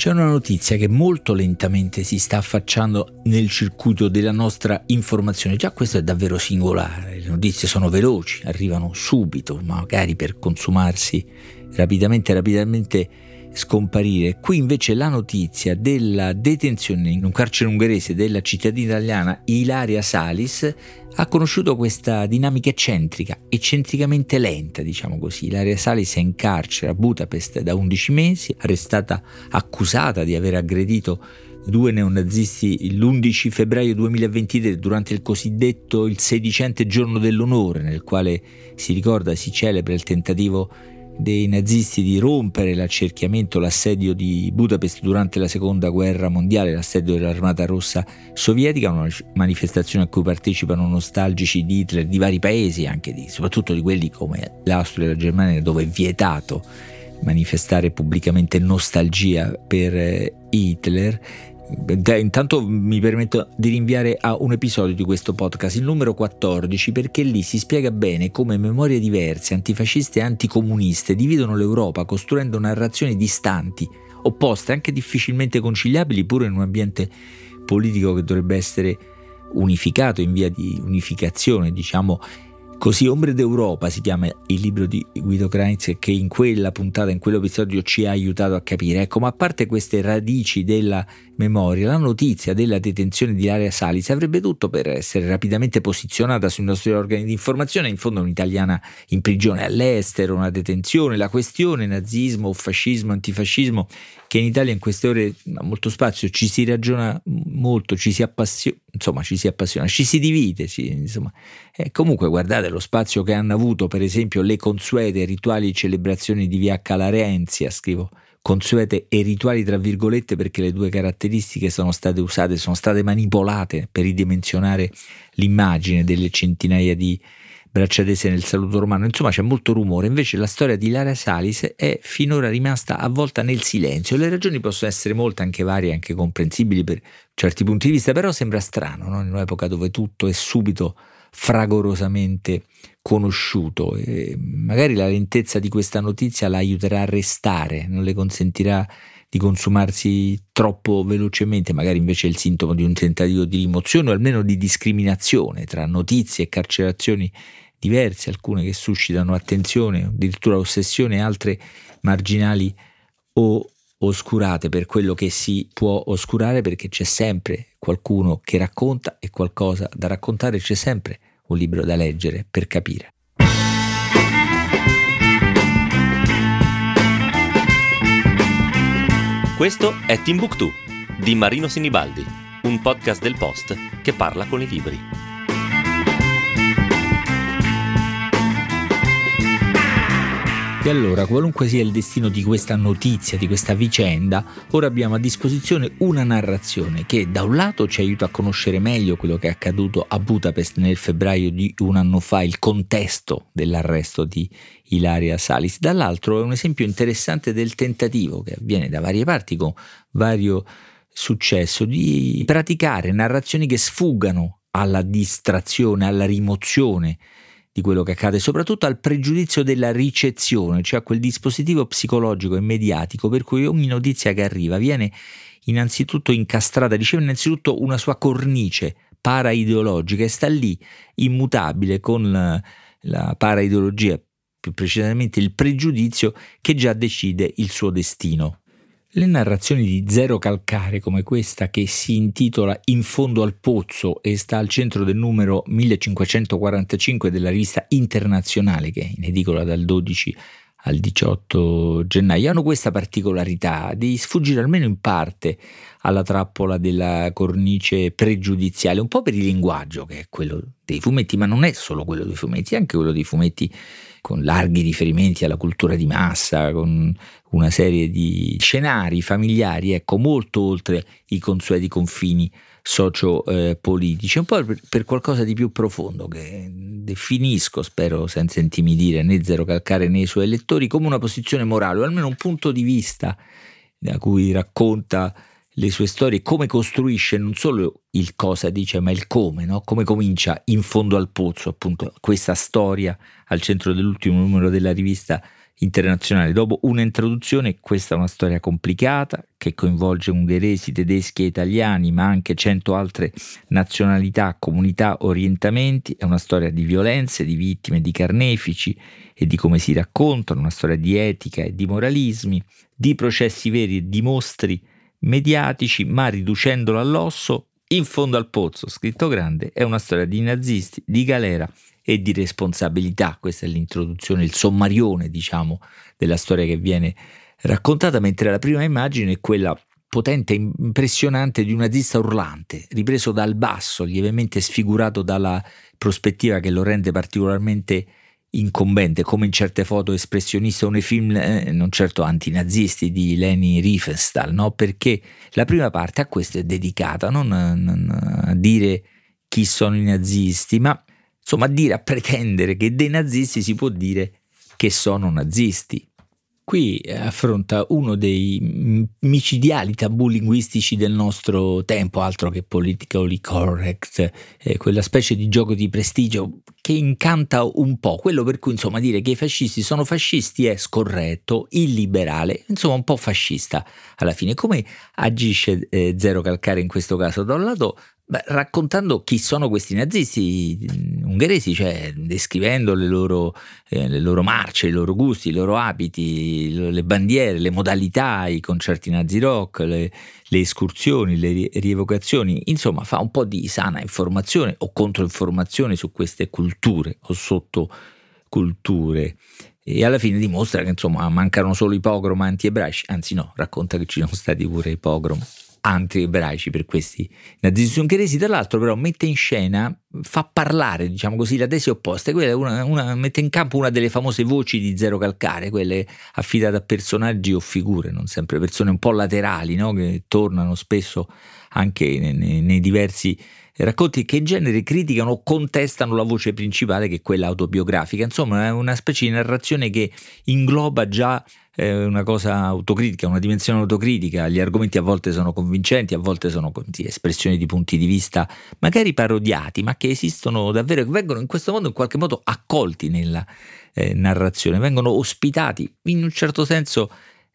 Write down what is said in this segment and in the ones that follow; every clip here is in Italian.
C'è una notizia che molto lentamente si sta affacciando nel circuito della nostra informazione. Già questo è davvero singolare. Le notizie sono veloci, arrivano subito, magari per consumarsi rapidamente, rapidamente scomparire. Qui invece la notizia della detenzione in un carcere ungherese della cittadina italiana Ilaria Salis ha conosciuto questa dinamica eccentrica, eccentricamente lenta, diciamo così. Ilaria Salis è in carcere a Budapest da 11 mesi, arrestata accusata di aver aggredito due neonazisti l'11 febbraio 2023 durante il cosiddetto il sedicente giorno dell'onore nel quale si ricorda si celebra il tentativo dei nazisti di rompere l'accerchiamento, l'assedio di Budapest durante la seconda guerra mondiale, l'assedio dell'Armata Rossa sovietica, una manifestazione a cui partecipano nostalgici di Hitler di vari paesi, anche di, soprattutto di quelli come l'Austria e la Germania, dove è vietato manifestare pubblicamente nostalgia per eh, Intanto mi permetto di rinviare a un episodio di questo podcast, il numero 14, perché lì si spiega bene come memorie diverse, antifasciste e anticomuniste, dividono l'Europa costruendo narrazioni distanti, opposte, anche difficilmente conciliabili, pure in un ambiente politico che dovrebbe essere unificato in via di unificazione, diciamo Così Ombre d'Europa si chiama il libro di Guido Kreitz che in quella puntata, in quell'episodio ci ha aiutato a capire. Ecco, ma a parte queste radici della memoria, la notizia della detenzione di Laria Salis avrebbe tutto per essere rapidamente posizionata sui nostri organi di informazione, in fondo un'italiana in prigione all'estero, una detenzione, la questione nazismo, fascismo, antifascismo che in Italia in queste ore ha molto spazio, ci si ragiona molto, ci si appassiona, insomma ci si appassiona, ci si divide, ci, insomma. E comunque guardate lo spazio che hanno avuto per esempio le consuete rituali celebrazioni di via Calarenzia, scrivo consuete e rituali tra virgolette perché le due caratteristiche sono state usate, sono state manipolate per ridimensionare l'immagine delle centinaia di braccia tese nel saluto romano, insomma c'è molto rumore, invece la storia di Lara Salis è finora rimasta avvolta nel silenzio, le ragioni possono essere molte, anche varie, anche comprensibili per certi punti di vista, però sembra strano, no? in un'epoca dove tutto è subito fragorosamente conosciuto e magari la lentezza di questa notizia la aiuterà a restare, non le consentirà di consumarsi troppo velocemente, magari invece è il sintomo di un tentativo di rimozione o almeno di discriminazione tra notizie e carcerazioni diverse, alcune che suscitano attenzione, addirittura ossessione, altre marginali o oscurate per quello che si può oscurare perché c'è sempre qualcuno che racconta e qualcosa da raccontare, c'è sempre un libro da leggere per capire. Questo è Timbuktu di Marino Sinibaldi, un podcast del Post che parla con i libri. E allora, qualunque sia il destino di questa notizia, di questa vicenda, ora abbiamo a disposizione una narrazione che da un lato ci aiuta a conoscere meglio quello che è accaduto a Budapest nel febbraio di un anno fa, il contesto dell'arresto di Ilaria Salis, dall'altro è un esempio interessante del tentativo che avviene da varie parti con vario successo di praticare narrazioni che sfuggano alla distrazione, alla rimozione di quello che accade, soprattutto al pregiudizio della ricezione, cioè a quel dispositivo psicologico e mediatico per cui ogni notizia che arriva viene innanzitutto incastrata, riceve innanzitutto una sua cornice para-ideologica e sta lì immutabile con la, la para-ideologia, più precisamente il pregiudizio che già decide il suo destino. Le narrazioni di Zero Calcare come questa che si intitola In fondo al pozzo e sta al centro del numero 1545 della rivista internazionale che è in edicola dal 12 al 18 gennaio hanno questa particolarità di sfuggire almeno in parte alla trappola della cornice pregiudiziale, un po' per il linguaggio che è quello dei fumetti, ma non è solo quello dei fumetti, è anche quello dei fumetti con larghi riferimenti alla cultura di massa, con una serie di scenari familiari, ecco, molto oltre i consueti confini socio-politici, un po' per qualcosa di più profondo che definisco, spero senza intimidire né Zero Calcare né i suoi lettori, come una posizione morale o almeno un punto di vista da cui racconta le sue storie, come costruisce non solo il cosa dice, ma il come, no? come comincia in fondo al pozzo, appunto, questa storia al centro dell'ultimo numero della rivista internazionale. Dopo un'introduzione, questa è una storia complicata che coinvolge ungheresi, tedeschi e italiani, ma anche cento altre nazionalità, comunità, orientamenti. È una storia di violenze, di vittime, di carnefici e di come si raccontano, una storia di etica e di moralismi, di processi veri e di mostri mediatici, ma riducendolo all'osso, in fondo al pozzo, scritto grande, è una storia di nazisti, di galera e di responsabilità. Questa è l'introduzione, il sommarione, diciamo, della storia che viene raccontata, mentre la prima immagine è quella potente e impressionante di un nazista urlante, ripreso dal basso, lievemente sfigurato dalla prospettiva che lo rende particolarmente incombente, come in certe foto espressioniste o nei film eh, non certo antinazisti di Leni Riefenstahl, no? perché la prima parte a questo è dedicata, non a, non a dire chi sono i nazisti, ma insomma a dire, a pretendere che dei nazisti si può dire che sono nazisti. Qui eh, affronta uno dei micidiali tabù linguistici del nostro tempo, altro che politically correct, eh, quella specie di gioco di prestigio che incanta un po', quello per cui insomma dire che i fascisti sono fascisti è scorretto, illiberale, insomma un po' fascista alla fine. Come agisce eh, Zero Calcare in questo caso? Da un lato Beh, raccontando chi sono questi nazisti ungheresi, cioè descrivendo le loro, eh, le loro, marce, i loro gusti, i loro abiti, le bandiere, le modalità, i concerti nazi rock, le, le escursioni, le rievocazioni, insomma fa un po' di sana informazione o controinformazione su queste culture o sottoculture. E alla fine dimostra che insomma mancano solo i pogrom anti-ebraici, anzi no, racconta che ci sono stati pure i pogrom anti-ebraici per questi nazisti ungheresi, tra l'altro però mette in scena, fa parlare diciamo così la tesi opposta, una, una, mette in campo una delle famose voci di Zero Calcare, quelle affidate a personaggi o figure, non sempre persone un po' laterali, no? che tornano spesso anche nei, nei diversi racconti che in genere criticano o contestano la voce principale che è quella autobiografica, insomma è una specie di narrazione che ingloba già eh, una cosa autocritica, una dimensione autocritica, gli argomenti a volte sono convincenti, a volte sono espressioni di punti di vista magari parodiati, ma che esistono davvero, che vengono in questo modo in qualche modo accolti nella eh, narrazione, vengono ospitati, in un certo senso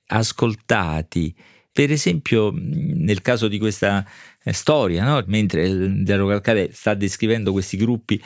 ascoltati. Per esempio, nel caso di questa eh, storia, no? mentre Zero Calcare sta descrivendo questi gruppi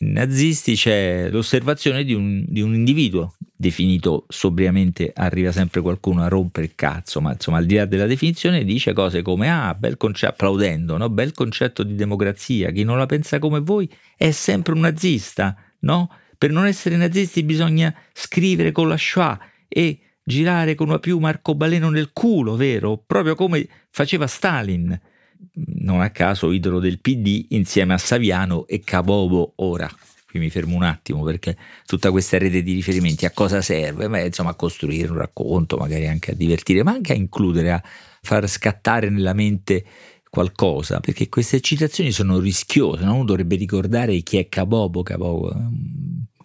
nazisti, c'è l'osservazione di un, di un, individuo definito sobriamente, arriva sempre qualcuno a rompere il cazzo, ma insomma al di là della definizione dice cose come ah, bel concetto, applaudendo, no? bel concetto di democrazia, chi non la pensa come voi è sempre un nazista, no? Per non essere nazisti bisogna scrivere con la schwa e girare con una piuma arcobaleno nel culo, vero? Proprio come faceva Stalin non a caso idolo del PD insieme a Saviano e Cabobo ora. Qui mi fermo un attimo perché tutta questa rete di riferimenti a cosa serve? Beh, insomma, a costruire un racconto, magari anche a divertire, ma anche a includere, a far scattare nella mente qualcosa, perché queste citazioni sono rischiose, no? uno dovrebbe ricordare chi è Cabobo, Cabobo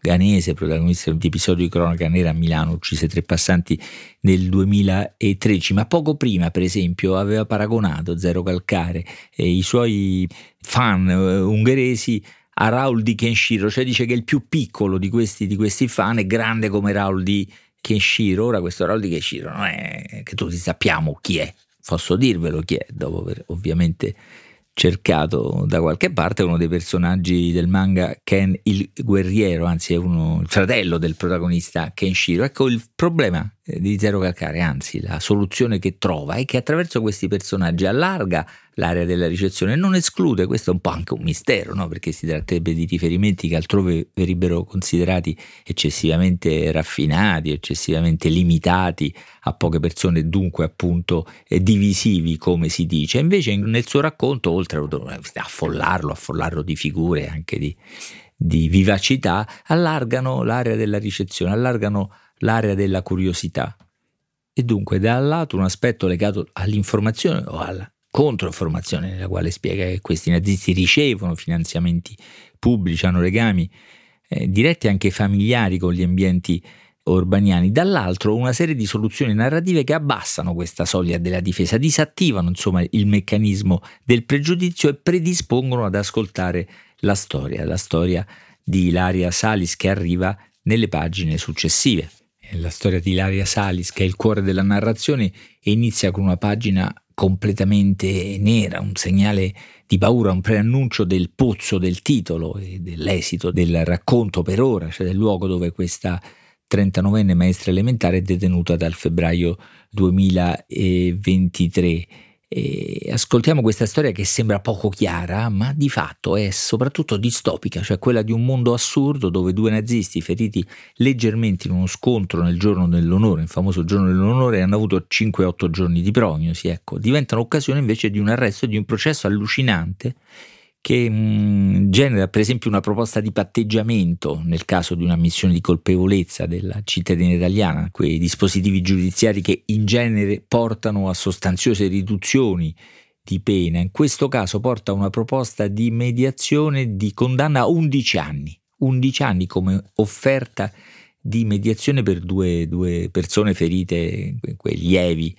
Ganese, protagonista di episodio di cronaca nera a Milano, uccise tre passanti nel 2013, ma poco prima, per esempio, aveva paragonato Zero Calcare e i suoi fan uh, ungheresi a Raul di Kenshiro, cioè dice che il più piccolo di questi, di questi fan è grande come Raul di Kenshiro. Ora questo Raul di Kenshiro non è che tutti sappiamo chi è, posso dirvelo chi è, dopo aver ovviamente cercato da qualche parte uno dei personaggi del manga Ken il guerriero, anzi è uno, il fratello del protagonista Kenshiro. Ecco il problema di Zero Calcare, anzi la soluzione che trova è che attraverso questi personaggi allarga l'area della ricezione e non esclude, questo è un po' anche un mistero, no? perché si tratterebbe di riferimenti che altrove verrebbero considerati eccessivamente raffinati, eccessivamente limitati a poche persone e dunque appunto divisivi come si dice. Invece nel suo racconto, oltre a affollarlo, affollarlo di figure, anche di, di vivacità, allargano l'area della ricezione, allargano l'area della curiosità. E dunque da un lato un aspetto legato all'informazione o alla controinformazione nella quale spiega che questi nazisti ricevono finanziamenti pubblici, hanno legami eh, diretti anche familiari con gli ambienti urbaniani, dall'altro una serie di soluzioni narrative che abbassano questa soglia della difesa, disattivano insomma il meccanismo del pregiudizio e predispongono ad ascoltare la storia, la storia di Ilaria Salis che arriva nelle pagine successive la storia di Ilaria Salis, che è il cuore della narrazione, inizia con una pagina completamente nera, un segnale di paura, un preannuncio del pozzo del titolo e dell'esito del racconto per ora, cioè del luogo dove questa 39enne maestra elementare è detenuta dal febbraio 2023. E ascoltiamo questa storia che sembra poco chiara, ma di fatto è soprattutto distopica, cioè quella di un mondo assurdo dove due nazisti feriti leggermente in uno scontro nel giorno dell'onore, il famoso giorno dell'onore, hanno avuto 5-8 giorni di prognosi, ecco, diventano occasione invece di un arresto, di un processo allucinante che mh, genera per esempio una proposta di patteggiamento nel caso di una missione di colpevolezza della cittadina italiana, quei dispositivi giudiziari che in genere portano a sostanziose riduzioni di pena, in questo caso porta a una proposta di mediazione di condanna a 11 anni, 11 anni come offerta di mediazione per due, due persone ferite, quei lievi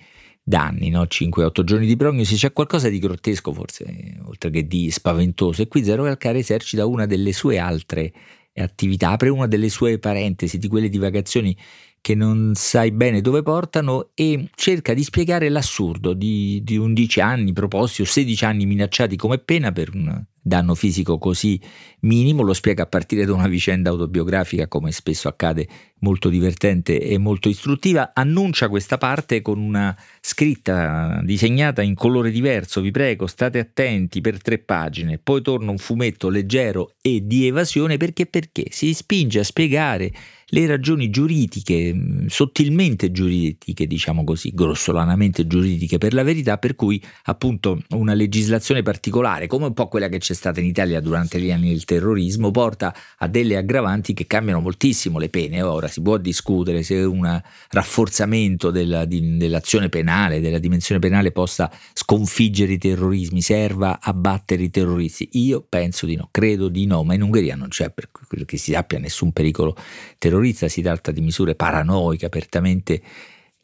danni, no? 5-8 giorni di prognosi, c'è qualcosa di grottesco forse, oltre che di spaventoso, e qui Zero Calcare esercita una delle sue altre attività, apre una delle sue parentesi, di quelle divagazioni che non sai bene dove portano e cerca di spiegare l'assurdo di, di 11 anni proposti o 16 anni minacciati come pena per un danno fisico così minimo, lo spiega a partire da una vicenda autobiografica come spesso accade molto divertente e molto istruttiva, annuncia questa parte con una scritta disegnata in colore diverso, vi prego state attenti per tre pagine, poi torna un fumetto leggero e di evasione perché perché? Si spinge a spiegare le ragioni giuridiche, sottilmente giuridiche, diciamo così, grossolanamente giuridiche per la verità, per cui appunto una legislazione particolare, come un po' quella che c'è stata in Italia durante gli anni del terrorismo, porta a delle aggravanti che cambiano moltissimo le pene. Ora si può discutere se un rafforzamento della, di, dell'azione penale, della dimensione penale possa sconfiggere i terrorismi, serva a battere i terroristi. Io penso di no, credo di no, ma in Ungheria non c'è per quello che si sappia nessun pericolo terrorista si tratta di misure paranoiche, apertamente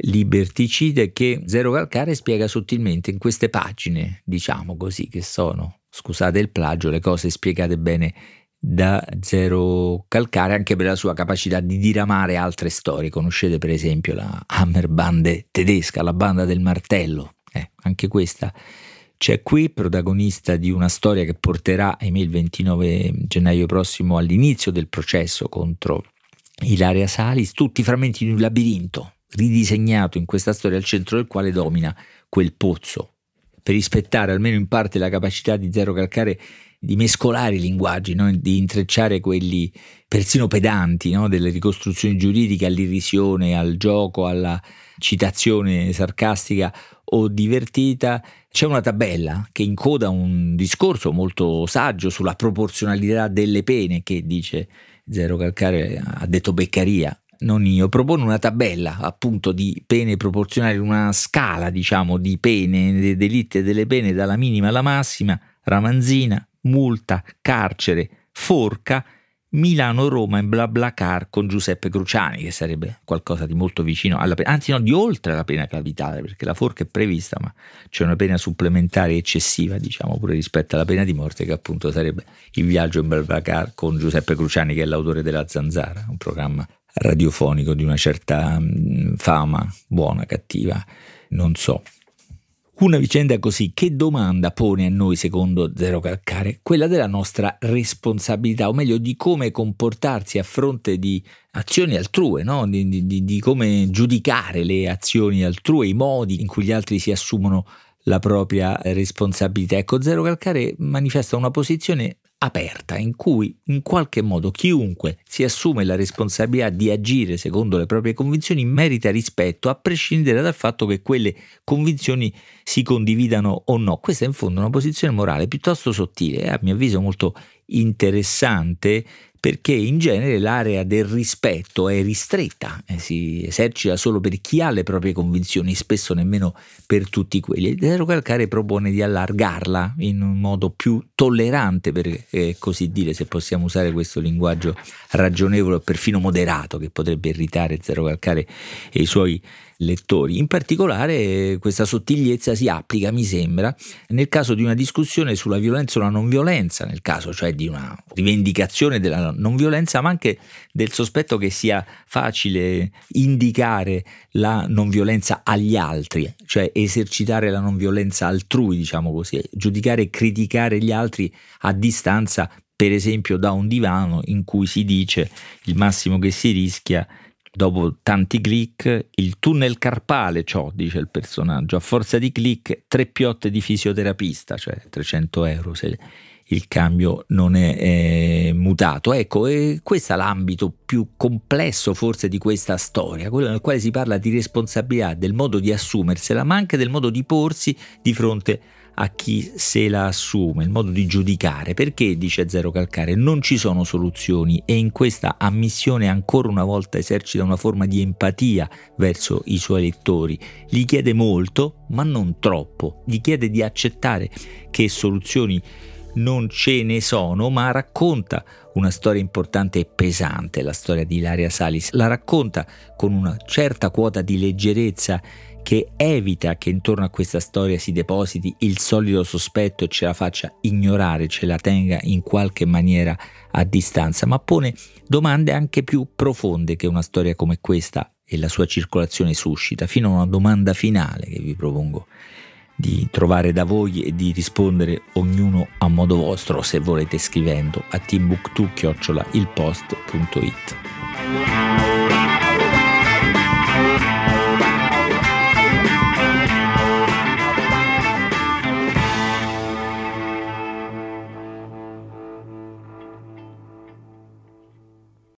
liberticide che Zero Calcare spiega sottilmente in queste pagine, diciamo così, che sono, scusate il plagio, le cose spiegate bene da Zero Calcare anche per la sua capacità di diramare altre storie. Conoscete per esempio la Hammerbande tedesca, la banda del martello, eh, anche questa c'è qui, protagonista di una storia che porterà, ahimè, il 29 gennaio prossimo all'inizio del processo contro Ilaria Salis, tutti i frammenti di un labirinto ridisegnato in questa storia al centro del quale domina quel pozzo. Per rispettare almeno in parte la capacità di Zero Calcare di mescolare i linguaggi, no? di intrecciare quelli persino pedanti no? delle ricostruzioni giuridiche all'irrisione, al gioco, alla citazione sarcastica o divertita, c'è una tabella che incoda un discorso molto saggio sulla proporzionalità delle pene che dice Zero Calcare ha detto Beccaria, non io, propone una tabella appunto di pene proporzionali, una scala diciamo di pene, dei delitti e delle pene dalla minima alla massima, ramanzina, multa, carcere, forca Milano-Roma in BlaBlaCar con Giuseppe Cruciani, che sarebbe qualcosa di molto vicino alla pena, anzi no, di oltre la pena capitale, perché la forca è prevista, ma c'è una pena supplementare eccessiva, diciamo, pure rispetto alla pena di morte, che appunto sarebbe il viaggio in BlaBlaCar con Giuseppe Cruciani, che è l'autore della Zanzara, un programma radiofonico di una certa mm, fama, buona, cattiva, non so. Una vicenda così, che domanda pone a noi secondo Zero Calcare? Quella della nostra responsabilità, o meglio di come comportarsi a fronte di azioni altrue, no? di, di, di come giudicare le azioni altrue, i modi in cui gli altri si assumono la propria responsabilità. Ecco, Zero Calcare manifesta una posizione aperta in cui in qualche modo chiunque si assume la responsabilità di agire secondo le proprie convinzioni merita rispetto a prescindere dal fatto che quelle convinzioni si condividano o no. Questa è in fondo una posizione morale piuttosto sottile, a mio avviso molto interessante perché in genere l'area del rispetto è ristretta, eh, si esercita solo per chi ha le proprie convinzioni, spesso nemmeno per tutti quelli. Zero Calcare propone di allargarla in un modo più tollerante, per eh, così dire, se possiamo usare questo linguaggio ragionevole o perfino moderato che potrebbe irritare Zero Calcare e i suoi lettori. In particolare questa sottigliezza si applica, mi sembra, nel caso di una discussione sulla violenza o la non violenza, nel caso cioè di una rivendicazione della non violenza, ma anche del sospetto che sia facile indicare la non violenza agli altri, cioè esercitare la non violenza altrui, diciamo così, giudicare e criticare gli altri a distanza per esempio da un divano in cui si dice il massimo che si rischia dopo tanti click il tunnel carpale ciò dice il personaggio a forza di click tre piotte di fisioterapista cioè 300 euro se il cambio non è, è mutato. Ecco e questo è l'ambito più complesso forse di questa storia quello nel quale si parla di responsabilità del modo di assumersela ma anche del modo di porsi di fronte a a chi se la assume, il modo di giudicare. Perché, dice Zero Calcare, non ci sono soluzioni e in questa ammissione ancora una volta esercita una forma di empatia verso i suoi lettori. Gli chiede molto, ma non troppo. Gli chiede di accettare che soluzioni non ce ne sono, ma racconta una storia importante e pesante, la storia di Ilaria Salis. La racconta con una certa quota di leggerezza che evita che intorno a questa storia si depositi il solido sospetto e ce la faccia ignorare, ce la tenga in qualche maniera a distanza, ma pone domande anche più profonde che una storia come questa e la sua circolazione suscita, fino a una domanda finale che vi propongo di trovare da voi e di rispondere ognuno a modo vostro se volete scrivendo a timbuktu-ilpost.it.